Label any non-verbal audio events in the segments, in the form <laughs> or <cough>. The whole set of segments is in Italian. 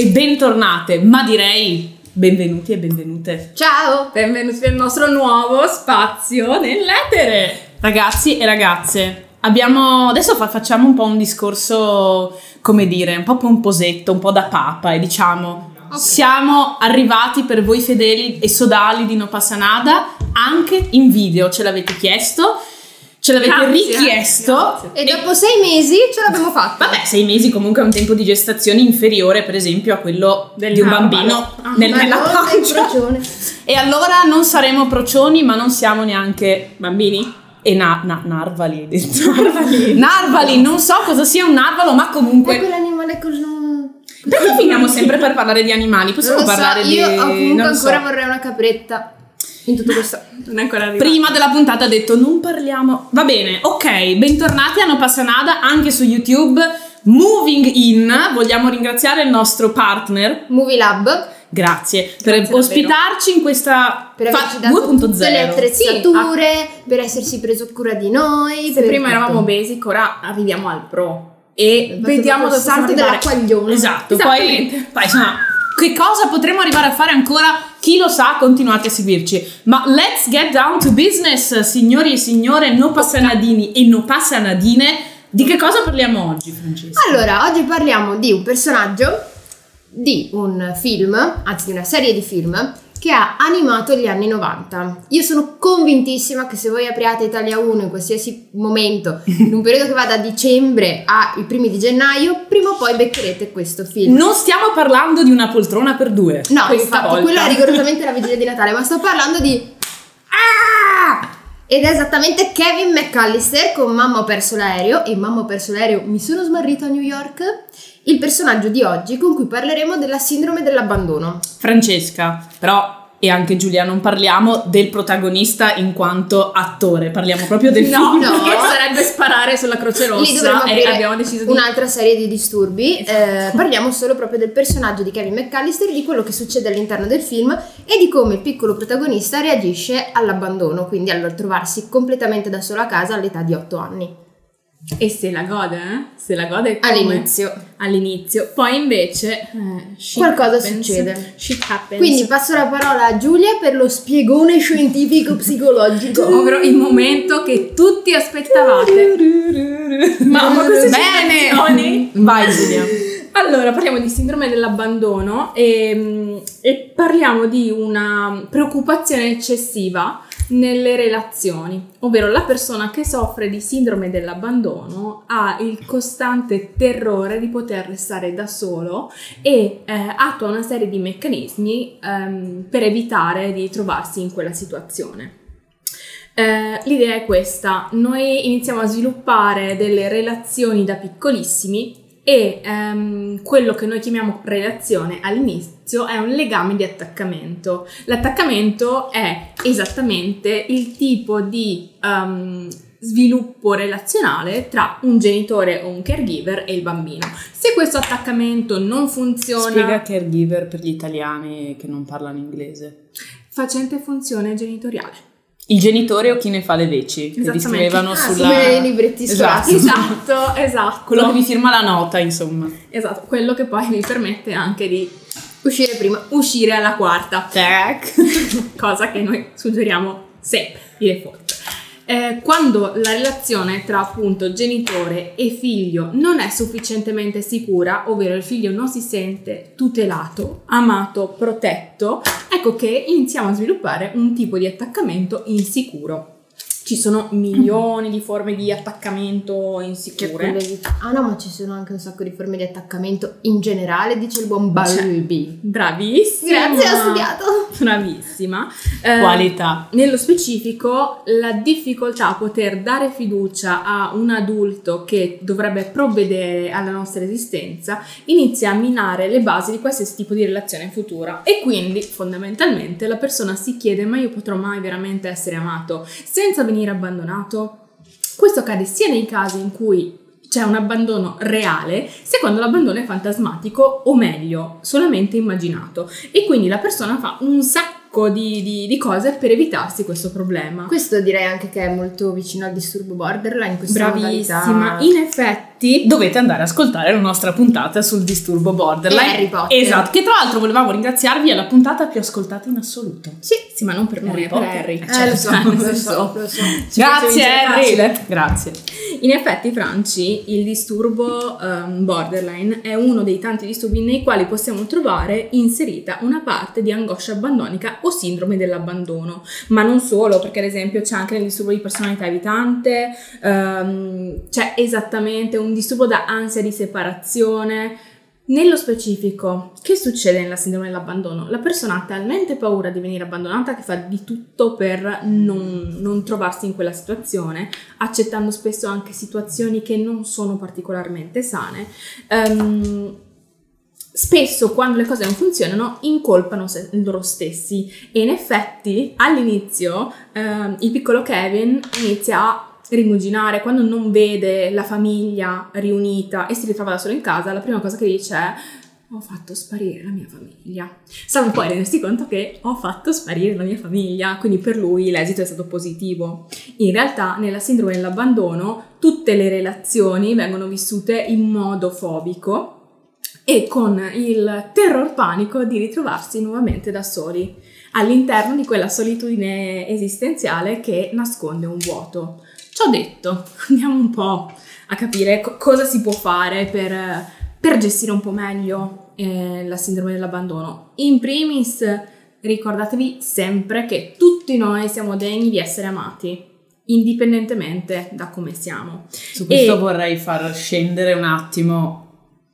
E bentornate, ma direi benvenuti e benvenute. Ciao! Benvenuti nel nostro nuovo spazio nell'etere. Ragazzi e ragazze, abbiamo adesso fa- facciamo un po' un discorso, come dire, un po' pomposetto, un po' da papa e diciamo siamo arrivati per voi fedeli e sodali di No Passa Nada anche in video, ce l'avete chiesto, ce l'avete Grazie, richiesto grazie. E dopo sei mesi ce l'abbiamo fatta. Vabbè, sei mesi comunque è un tempo di gestazione inferiore, per esempio, a quello Del di un bambino Ah, nel- Ma nella pancia. E allora non saremo procioni, ma non siamo neanche Bambini? e na- na- narvali. hai detto. narvali, <laughs> non so cosa sia un narvalo, ma È comunque. quell'animale con... Perché finiamo sempre per parlare di animali? Possiamo so, parlare di. io comunque non so. ancora vorrei una capretta in tutto questo. <laughs> Non è ancora arrivato. Prima della puntata ha detto non parliamo. Va bene, ok, bentornati a No Passanada anche su YouTube. Moving in, vogliamo ringraziare il nostro partner. Movie Lab Grazie, Grazie per ospitarci in questa per fa- averci dato 2.0. tutte le attrezzature, per essersi preso cura di noi. Se prima tutto. eravamo basic, ora arriviamo al pro. E vediamo dove salto della quaglione. Esatto, poi, poi insomma, che cosa potremo arrivare a fare ancora? Chi lo sa, continuate a seguirci. Ma let's get down to business, signori e signore, no passanadini e no passanadine. Di che cosa parliamo oggi, Francesca? Allora, oggi parliamo di un personaggio di un film, anzi di una serie di film che ha animato gli anni 90. Io sono convintissima che se voi apriate Italia 1 in qualsiasi momento, in un periodo che va da dicembre ai primi di gennaio, prima o poi beccherete questo film. Non stiamo parlando di una poltrona per due. No, infatti, volta. quello è rigorosamente la vigilia di Natale, ma sto parlando di... Ah! Ed è esattamente Kevin McAllister con Mamma ho perso l'aereo e Mamma ho perso l'aereo mi sono smarrito a New York, il personaggio di oggi con cui parleremo della sindrome dell'abbandono. Francesca, però e anche Giulia non parliamo del protagonista in quanto attore, parliamo proprio del <laughs> No, film. no. che sarebbe sparare sulla Croce Rossa e abbiamo deciso di un'altra serie di disturbi. Eh, <laughs> parliamo solo proprio del personaggio di Kevin McAllister, di quello che succede all'interno del film e di come il piccolo protagonista reagisce all'abbandono, quindi al trovarsi completamente da solo a casa all'età di 8 anni. E se la gode, eh? Se la gode come? All'inizio. All'inizio. Poi invece eh, Qualcosa happens. succede. Shit happens. Quindi passo la parola a Giulia per lo spiegone scientifico <laughs> psicologico. ovvero il momento che tutti aspettavate. <laughs> Mamma, queste Bene! Vai Giulia. Allora, parliamo di sindrome dell'abbandono e, e parliamo di una preoccupazione eccessiva nelle relazioni, ovvero la persona che soffre di sindrome dell'abbandono ha il costante terrore di poter restare da solo e eh, attua una serie di meccanismi ehm, per evitare di trovarsi in quella situazione. Eh, l'idea è questa, noi iniziamo a sviluppare delle relazioni da piccolissimi e ehm, quello che noi chiamiamo relazione all'inizio è un legame di attaccamento. L'attaccamento è esattamente il tipo di ehm, sviluppo relazionale tra un genitore o un caregiver e il bambino. Se questo attaccamento non funziona, Spiega caregiver per gli italiani che non parlano inglese. facente funzione genitoriale. Il genitore o chi ne fa le veci, che Esattamente. descrivevano Ah, sulla... come libretti Esatto. Esatto, esatto. Quello che vi firma la nota, insomma. Esatto, quello che poi vi permette anche di Uscire prima. uscire alla quarta, Tac. <laughs> cosa che noi suggeriamo sempre di default. Eh, quando la relazione tra appunto genitore e figlio non è sufficientemente sicura, ovvero il figlio non si sente tutelato, amato, protetto, ecco che iniziamo a sviluppare un tipo di attaccamento insicuro. Ci sono milioni di forme di attaccamento Cioè, insicure. Ah no, ma ci sono anche un sacco di forme di attaccamento in generale, dice il buon Balbi. Bravissima! Grazie, ho studiato. Bravissima. Eh, Qualità. Nello specifico, la difficoltà a poter dare fiducia a un adulto che dovrebbe provvedere alla nostra esistenza inizia a minare le basi di qualsiasi tipo di relazione futura e quindi fondamentalmente la persona si chiede ma io potrò mai veramente essere amato senza venire abbandonato? Questo accade sia nei casi in cui c'è un abbandono reale, sia quando l'abbandono è fantasmatico o meglio, solamente immaginato. E quindi la persona fa un sacco di, di- di cose per evitarsi questo problema. Questo direi anche che è molto vicino al disturbo borderline, questa Bravissima, modalità. in effetti dovete andare ad ascoltare la nostra puntata sul disturbo borderline. E Harry Potter. Esatto, che tra l'altro volevamo ringraziarvi, è la puntata più ascoltata in assoluto. Sì. Sì, ma non per noi, per. Harry. Eh, lo so, <laughs> Cioè, lo so, lo so. Grazie Harry! Grazie. In effetti, Franci, il disturbo ehm, borderline è uno dei tanti disturbi nei quali possiamo trovare inserita una parte di angoscia abbandonica o sindrome dell'abbandono. Ma non solo, perché ad esempio c'è anche il disturbo di personalità evitante, ehm, c'è esattamente un disturbo da ansia di separazione. Nello specifico, che succede nella sindrome dell'abbandono? La persona ha talmente paura di venire abbandonata che fa di tutto per non, non trovarsi in quella situazione, accettando spesso anche situazioni che non sono particolarmente sane. Ehm, spesso quando le cose non funzionano incolpano se- loro stessi e in effetti all'inizio ehm, il piccolo Kevin inizia a rimuginare quando non vede la famiglia riunita e si ritrova da solo in casa la prima cosa che dice è ho fatto sparire la mia famiglia salvo poi rendersi conto che ho fatto sparire la mia famiglia quindi per lui l'esito è stato positivo in realtà nella sindrome dell'abbandono tutte le relazioni vengono vissute in modo fobico e con il terror panico di ritrovarsi nuovamente da soli all'interno di quella solitudine esistenziale che nasconde un vuoto. Ciò detto, <laughs> andiamo un po' a capire co- cosa si può fare per, per gestire un po' meglio eh, la sindrome dell'abbandono. In primis, ricordatevi sempre che tutti noi siamo degni di essere amati, indipendentemente da come siamo. Su questo E- vorrei far scendere un attimo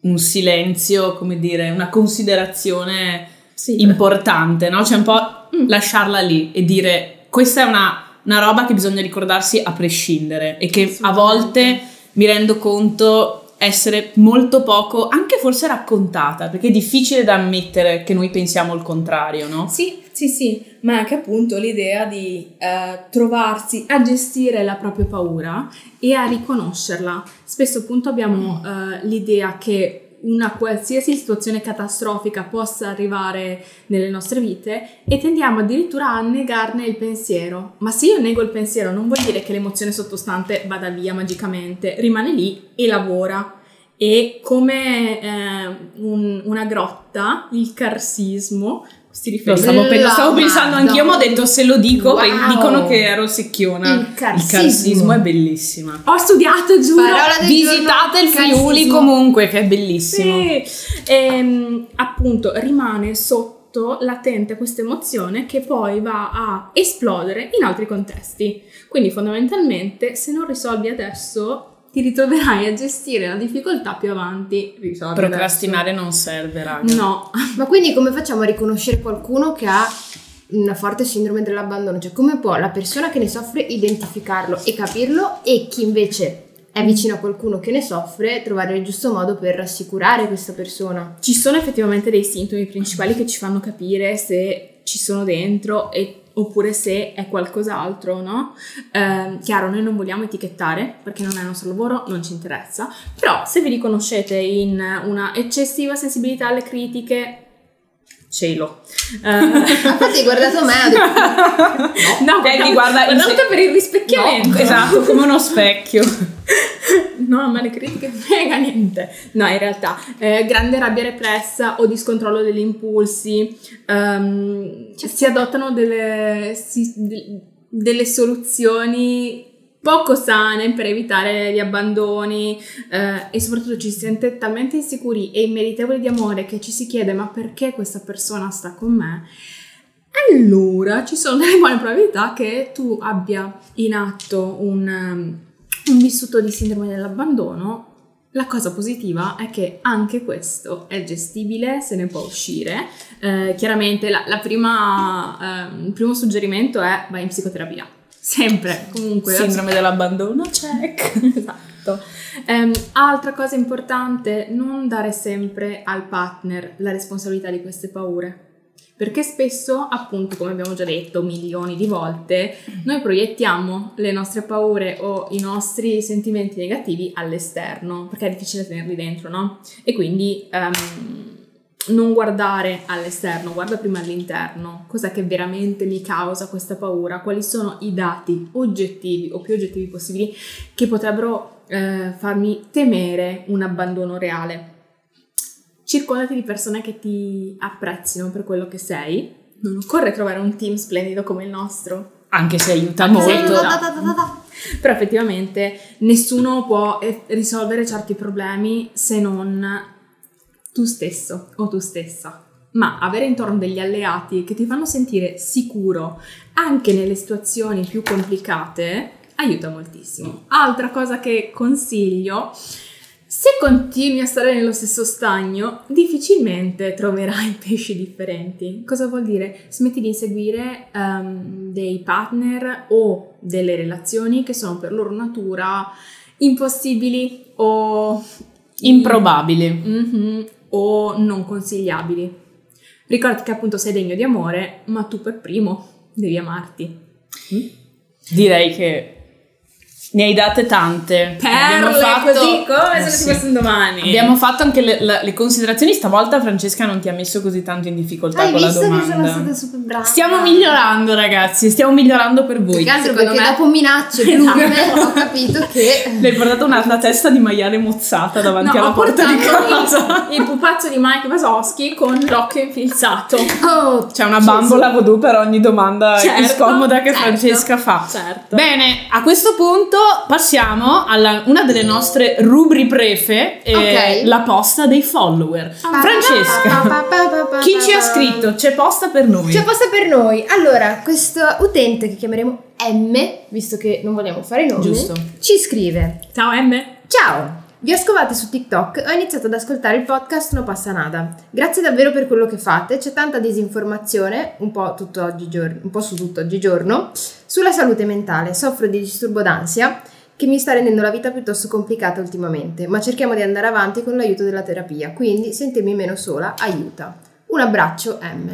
un silenzio, come dire, una considerazione Sì, importante, no? Cioè un po' Mm. lasciarla lì e dire questa è una, una roba che bisogna ricordarsi a prescindere e che a volte mi rendo conto essere molto poco, anche forse raccontata, perché è difficile da ammettere che noi pensiamo il contrario, no? Sì, sì, sì, ma anche appunto l'idea di eh, trovarsi a gestire la propria paura e a riconoscerla. Spesso appunto abbiamo eh, l'idea che una qualsiasi situazione catastrofica possa arrivare nelle nostre vite e tendiamo addirittura a negarne il pensiero. Ma se io nego il pensiero non vuol dire che l'emozione sottostante vada via magicamente, rimane lì e lavora. E come eh, un- una grotta, il carsismo, Lo riferimenti stavo, pe- lo stavo pensando anch'io, ma ho detto se lo dico, Wow. dicono che ero secchiona. Il carsismo. carsismo è bellissima. Ho studiato, giuro. Visitate il Friuli comunque, che è bellissimo. Sì. Ehm, appunto, rimane sotto latente questa emozione che poi va a esplodere in altri contesti. Quindi, fondamentalmente, se non risolvi adesso, ti ritroverai a gestire la difficoltà più avanti. Risolvi Procrastinare non serve, raga. No, <laughs> Ma quindi come facciamo a riconoscere qualcuno che ha una forte sindrome dell'abbandono? Cioè come può la persona che ne soffre identificarlo e capirlo e chi invece è vicino a qualcuno che ne soffre trovare il giusto modo per rassicurare questa persona? Ci sono effettivamente dei sintomi principali che ci fanno capire se ci sono dentro e- oppure se è qualcos'altro, no? Ehm, chiaro, noi non vogliamo etichettare perché non è il nostro lavoro, non ci interessa, però se vi riconoscete in una eccessiva sensibilità alle critiche, cielo. Eh, Infatti hai guardato me ho detto <laughs> no, Eh, mi guarda in guardate se- per il rispecchiamento. No, esatto, come uno specchio. <laughs> No, a me le critiche non frega niente. No, in realtà, eh, grande rabbia repressa o discontrollo degli impulsi, ehm, si adottano delle, si- de- delle soluzioni poco sane per evitare gli abbandoni eh, e soprattutto ci si sente talmente insicuri e immeritevoli di amore che ci si chiede ma perché questa persona sta con me? Allora ci sono delle buone probabilità che tu abbia in atto un, um, un vissuto di sindrome dell'abbandono. La cosa positiva è che anche questo è gestibile, se ne può uscire. Eh, chiaramente la, la prima, ehm, il primo suggerimento è vai in psicoterapia. Sempre, comunque. la Sindrome dell'abbandono, check. <laughs> esatto. Ehm, altra cosa importante, non dare sempre al partner la responsabilità di queste paure. Perché spesso, appunto, come abbiamo già detto milioni di volte, noi proiettiamo le nostre paure o i nostri sentimenti negativi all'esterno, perché è difficile tenerli dentro, no? E quindi ehm, non guardare all'esterno, guarda prima all'interno. Cos'è che veramente mi causa questa paura? Quali sono i dati oggettivi o più oggettivi possibili che potrebbero eh, farmi temere un abbandono reale. Circondati di persone che ti apprezzino per quello che sei. Non occorre trovare un team splendido come il nostro, Anche se aiuta Anche se molto. aiuta. Da, da, da, da, da. però effettivamente nessuno può eh, risolvere certi problemi se non tu stesso o tu stessa. Ma avere intorno degli alleati che ti fanno sentire sicuro anche nelle situazioni più complicate aiuta moltissimo. Altra cosa che consiglio, se continui a stare nello stesso stagno, difficilmente troverai <laughs> pesci differenti. Cosa vuol dire? Smetti di inseguire ehm, dei partner o delle relazioni che sono per loro natura impossibili o Improbabili. Mhm, o non consigliabili. Ricordati che appunto sei degno di amore, ma tu per primo devi amarti. Direi che ne hai date tante. Abbiamo Perle così come Eh, se sì. ne fosse un domani. Abbiamo fatto anche le, la- le considerazioni. Stavolta Francesca non ti ha messo così tanto in difficoltà Hai con la visto che domanda. sono stata super brava? Stiamo migliorando, ragazzi. Stiamo migliorando per voi. Che altro Secondo perché me- dopo minacce <laughs> e Esatto. plume ho capito che... Le hai portato una, una testa di maiale mozzata davanti No, alla porta di portato casa. il, il pupazzo di Mike Wasowski con l'occhio infilzato. Oh, C'è una bambola voodoo per ogni domanda Certo, scomoda che certo. Francesca fa. Certo. Bene, a questo punto passiamo alla una delle nostre rubri prefe, eh, Ok. la posta dei follower. Francesca, chi ci ha scritto? C'è posta per noi. C'è posta per noi. Allora, questo utente che chiameremo M, visto che non vogliamo fare nomi, Giusto. ci scrive: Ciao M. Ciao! Vi ho scovati su TikTok e ho iniziato ad ascoltare il podcast No Passa Nada. Grazie davvero per quello che fate. C'è tanta disinformazione, un po', tutto oggigiorno, un po' su tutto oggigiorno, sulla salute mentale. Soffro di disturbo d'ansia che mi sta rendendo la vita piuttosto complicata ultimamente, ma cerchiamo di andare avanti con l'aiuto della terapia, quindi sentirmi meno sola aiuta. Un abbraccio M.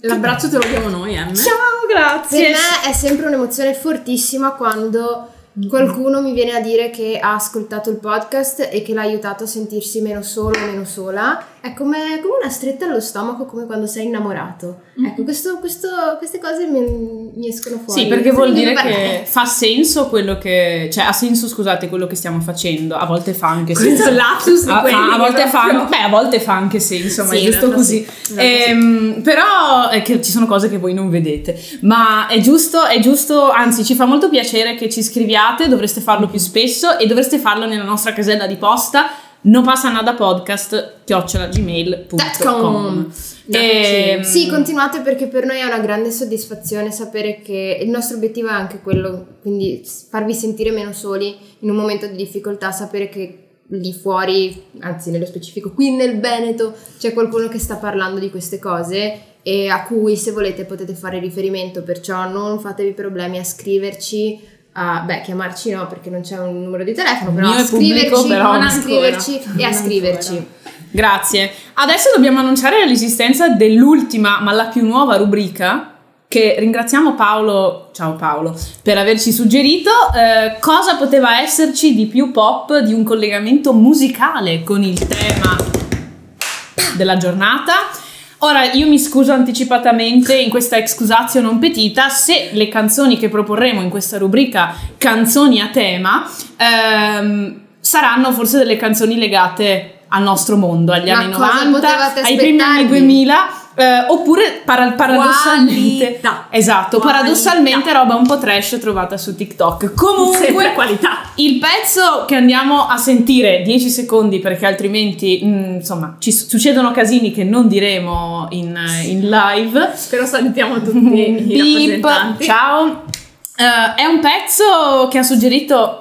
L'abbraccio te lo diamo noi, M. Ciao, Per grazie. me è sempre un'emozione fortissima quando qualcuno mi viene a dire che ha ascoltato il podcast e che l'ha aiutato a sentirsi meno solo, meno sola. È come, come una stretta allo stomaco, come quando sei innamorato. Ecco, questo- questo- queste cose mi, mi escono fuori. Sì, perché vuol dire che fa senso quello che. cioè, ha senso, scusate, quello che stiamo facendo. A volte fa anche Questo senso. lapsus di A, a che volte fa anche, beh, a volte fa anche senso, ma Sì, è giusto così. sì, realtà sì. Ehm, però è che ci sono cose che voi non vedete. Ma è giusto, è giusto, anzi, ci fa molto piacere che ci scriviate, dovreste farlo più spesso e dovreste farlo nella nostra casella di posta. Non passa nada podcast chiocciolagmail.com Ehm, Sì, continuate perché per noi è una grande soddisfazione sapere che il nostro obiettivo è anche quello, quindi farvi sentire meno soli in un momento di difficoltà, sapere che lì fuori, anzi nello specifico qui nel Veneto, c'è qualcuno che sta parlando di queste cose e a cui se volete potete fare riferimento, perciò non fatevi problemi a scriverci. A, beh, chiamarci no perché non c'è un numero di telefono, però Mio a è pubblico, scriverci, però a non scriverci ancora. e a Non scriverci. ancora. Grazie. Adesso dobbiamo annunciare l'esistenza dell'ultima, ma la più nuova rubrica. Che ringraziamo Paolo, ciao Paolo, per averci suggerito. Eh, cosa poteva esserci di più pop di un collegamento musicale con il tema della giornata? Ora io mi scuso anticipatamente in questa excusatio non petita se le canzoni che proporremo in questa rubrica canzoni a tema ehm, saranno forse delle canzoni legate al nostro mondo, agli Ma anni cosa 90, potevate ai primi anni aspettarvi? 2000 eh, oppure para- paradossalmente Qualità. esatto, Qualità. paradossalmente roba un po' trash trovata su TikTok. Comunque qualità. il pezzo che andiamo a sentire 10 secondi perché altrimenti mm, insomma ci succedono casini che non diremo in, in live. Però salutiamo tutti i Beep, rappresentanti. ciao. Eh, è un pezzo che ha suggerito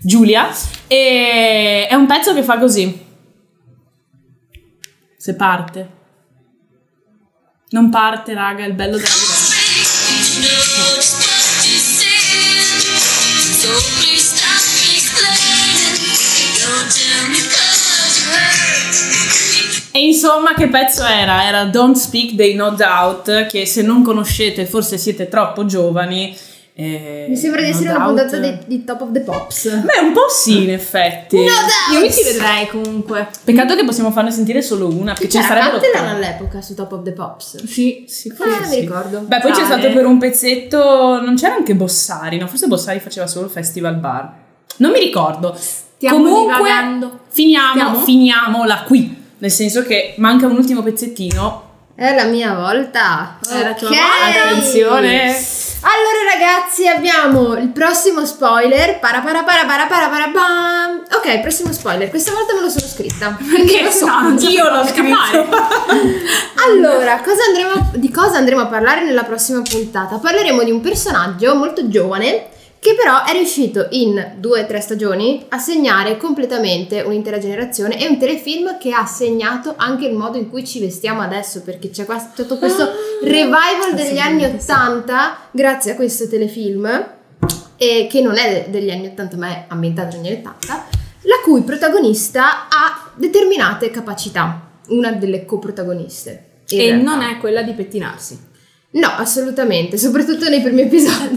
Giulia e è un pezzo che fa così. Se parte. Non parte, raga, il bello della diretta. E insomma, che pezzo era? Era Don't Speak dei No Doubt, che se non conoscete, forse siete troppo giovani. Eh, Mi sembra di No essere una Doubt- puntata di, di Top of the Pops. Beh, un po' sì, in effetti. No Io mi doubt! ci vedrei comunque. Peccato che possiamo farne sentire solo una, perché ci C'era Catalan all'epoca su Top of the Pops. Sì. Sì, Ah, forse mi sì. ricordo. Beh, poi c'è stato per un pezzetto, non c'era anche Bossari, no? Forse Bossari faceva solo il Festival Bar. non mi ricordo. Stiamo Comunque, divagando. finiamo, Stiamo? finiamola qui. Nel senso che manca un ultimo pezzettino. È la mia volta. È la tua volta, attenzione. Allora ragazzi abbiamo il prossimo spoiler. Para para para para para para pam. Ok, prossimo spoiler. Questa volta me lo sono scritta. Perché so, Io l'ho scritto. <laughs> Allora, cosa andremo- di cosa andremo a parlare nella prossima puntata? Parleremo di un personaggio molto giovane che però è riuscito in due o tre stagioni a segnare completamente un'intera generazione e un telefilm che ha segnato anche il modo in cui ci vestiamo adesso perché c'è tutto questo revival degli anni 80 grazie a questo telefilm e che non è de- degli anni 80 ma è ambientato negli anni 80 la cui protagonista ha determinate capacità una delle coprotagoniste E realtà. non è quella di pettinarsi. No, assolutamente, soprattutto nei primi episodi.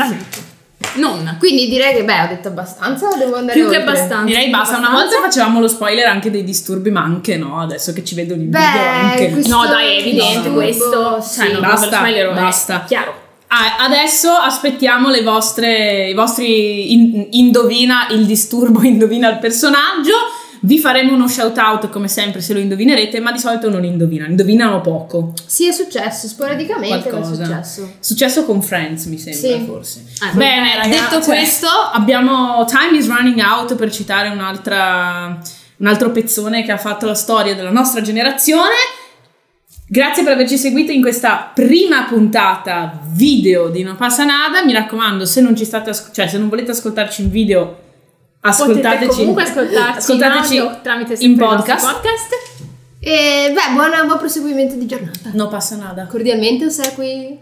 Non. Quindi direi che, beh, ho detto abbastanza, devo andare Più che oltre. abbastanza. Direi basta. Una volta facevamo lo spoiler anche dei disturbi, ma anche no. Adesso che ci vedono in video anche. Beh, questo No, dai, è evidente disturbo, questo. sì. Cioè, no, Basta, spoiler è basta. Chiaro. Ah, adesso aspettiamo le vostre, i vostri in- indovina il disturbo, <laughs> indovina il personaggio. Vi faremo uno shout out come sempre se lo indovinerete, ma di solito non indovinano, indovinano poco. Sì, è successo, sporadicamente ma è Qualcosa. successo. È successo con Friends, mi sembra, Sì. forse. Eh, Bene, vabbè, detto ragazzi, questo, abbiamo Time is Running Out per citare un'altra, un altro pezzone che ha fatto la storia della nostra generazione. Grazie per averci seguito in questa prima puntata video di Non passa nada. Mi raccomando, se non ci state asco- cioè se non volete ascoltarci in video, Potete ascoltateci, comunque ascoltarci, ascoltateci in audio tramite in podcast. podcast. E beh, buona- buon proseguimento di giornata. Non passa nada. Cordialmente, Osequi.